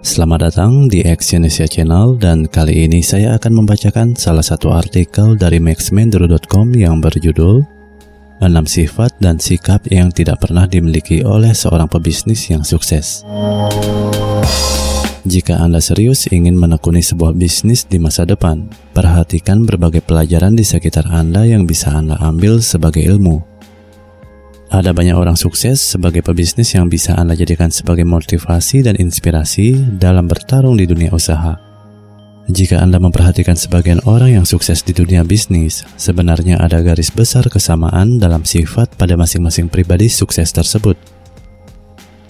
Selamat datang di Exyonesia Channel dan kali ini saya akan membacakan salah satu artikel dari maxmendro.com yang berjudul 6 sifat dan sikap yang tidak pernah dimiliki oleh seorang pebisnis yang sukses. Jika Anda serius ingin menekuni sebuah bisnis di masa depan, perhatikan berbagai pelajaran di sekitar Anda yang bisa Anda ambil sebagai ilmu. Ada banyak orang sukses sebagai pebisnis yang bisa Anda jadikan sebagai motivasi dan inspirasi dalam bertarung di dunia usaha. Jika Anda memperhatikan sebagian orang yang sukses di dunia bisnis, sebenarnya ada garis besar kesamaan dalam sifat pada masing-masing pribadi sukses tersebut.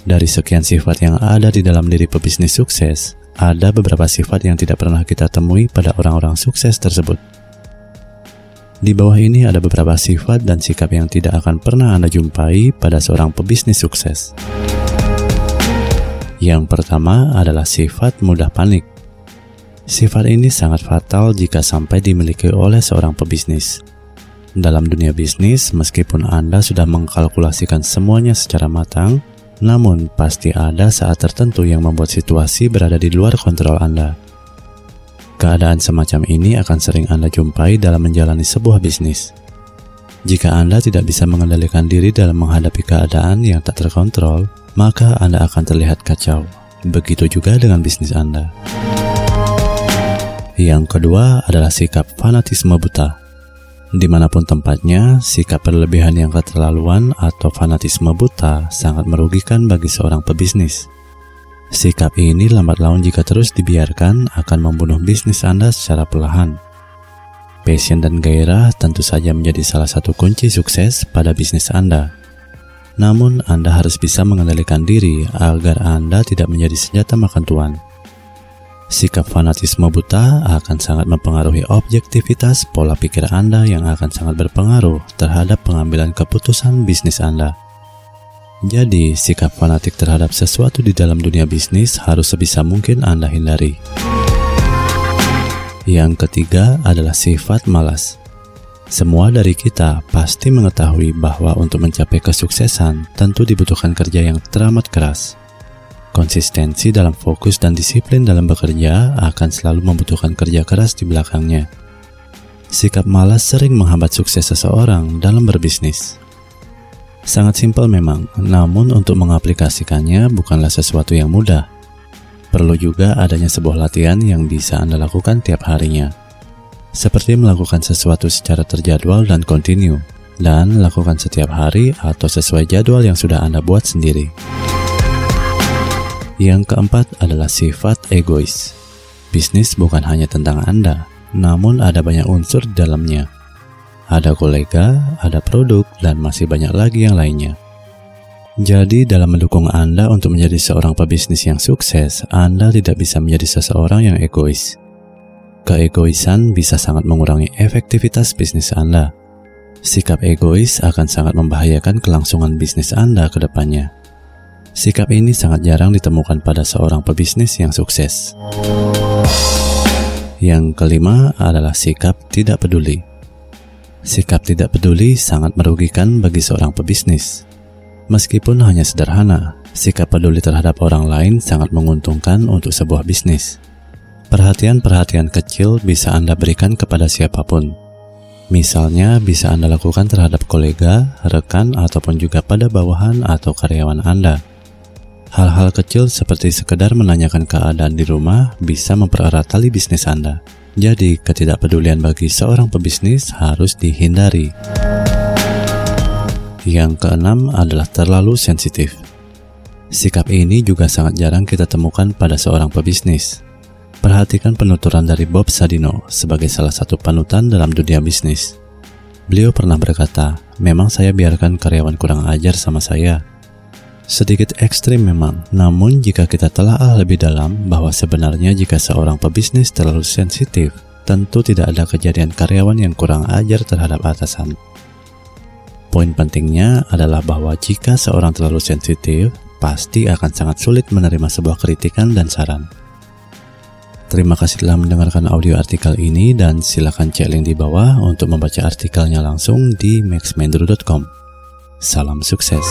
Dari sekian sifat yang ada di dalam diri pebisnis sukses, ada beberapa sifat yang tidak pernah kita temui pada orang-orang sukses tersebut. Di bawah ini ada beberapa sifat dan sikap yang tidak akan pernah Anda jumpai pada seorang pebisnis sukses. Yang pertama adalah sifat mudah panik. Sifat ini sangat fatal jika sampai dimiliki oleh seorang pebisnis. Dalam dunia bisnis, meskipun Anda sudah mengkalkulasikan semuanya secara matang, namun pasti ada saat tertentu yang membuat situasi berada di luar kontrol Anda. Keadaan semacam ini akan sering Anda jumpai dalam menjalani sebuah bisnis. Jika Anda tidak bisa mengendalikan diri dalam menghadapi keadaan yang tak terkontrol, maka Anda akan terlihat kacau. Begitu juga dengan bisnis Anda. Yang kedua adalah sikap fanatisme buta. Di mana pun tempatnya, sikap berlebihan yang keterlaluan atau fanatisme buta sangat merugikan bagi seorang pebisnis. Sikap ini lambat laun jika terus dibiarkan akan membunuh bisnis Anda secara perlahan. Passion dan gairah tentu saja menjadi salah satu kunci sukses pada bisnis Anda. Namun, Anda harus bisa mengendalikan diri agar Anda tidak menjadi senjata makan tuan. Sikap fanatisme buta akan sangat mempengaruhi objektivitas pola pikir Anda yang akan sangat berpengaruh terhadap pengambilan keputusan bisnis Anda. Jadi, sikap fanatik terhadap sesuatu di dalam dunia bisnis harus sebisa mungkin Anda hindari. Yang ketiga adalah sifat malas. Semua dari kita pasti mengetahui bahwa untuk mencapai kesuksesan tentu dibutuhkan kerja yang teramat keras. Konsistensi dalam fokus dan disiplin dalam bekerja akan selalu membutuhkan kerja keras di belakangnya. Sikap malas sering menghambat sukses seseorang dalam berbisnis. Sangat simpel memang, namun untuk mengaplikasikannya bukanlah sesuatu yang mudah. Perlu juga adanya sebuah latihan yang bisa Anda lakukan tiap harinya. Seperti melakukan sesuatu secara terjadwal dan kontinu, dan lakukan setiap hari atau sesuai jadwal yang sudah Anda buat sendiri. Yang keempat adalah sifat egois. Bisnis bukan hanya tentang Anda, namun ada banyak unsur di dalamnya ada kolega, ada produk, dan masih banyak lagi yang lainnya. Jadi, dalam mendukung Anda untuk menjadi seorang pebisnis yang sukses, Anda tidak bisa menjadi seseorang yang egois. Keegoisan bisa sangat mengurangi efektivitas bisnis Anda. Sikap egois akan sangat membahayakan kelangsungan bisnis Anda ke depannya. Sikap ini sangat jarang ditemukan pada seorang pebisnis yang sukses. Yang kelima adalah sikap tidak peduli. Sikap tidak peduli sangat merugikan bagi seorang pebisnis. Meskipun hanya sederhana, sikap peduli terhadap orang lain sangat menguntungkan untuk sebuah bisnis. Perhatian-perhatian kecil bisa Anda berikan kepada siapa pun. Misalnya bisa Anda lakukan terhadap kolega, rekan, ataupun juga pada bawahan atau karyawan Anda. Hal-hal kecil seperti sekedar menanyakan keadaan di rumah bisa mempererat tali bisnis Anda. Jadi, ketidakpedulian bagi seorang pebisnis harus dihindari. Yang keenam adalah terlalu sensitif. Sikap ini juga sangat jarang kita temukan pada seorang pebisnis. Perhatikan penuturan dari Bob Sadino sebagai salah satu panutan dalam dunia bisnis. Beliau pernah berkata, memang saya biarkan karyawan kurang ajar sama saya, Sedikit ekstrim memang, namun jika kita telah lebih dalam bahwa sebenarnya jika seorang pebisnis terlalu sensitif, tentu tidak ada kejadian karyawan yang kurang ajar terhadap atasan. Poin pentingnya adalah bahwa jika seorang terlalu sensitif, pasti akan sangat sulit menerima sebuah kritikan dan saran. Terima kasih telah mendengarkan audio artikel ini dan silakan cek link di bawah untuk membaca artikelnya langsung di maxmendro.com. Salam sukses.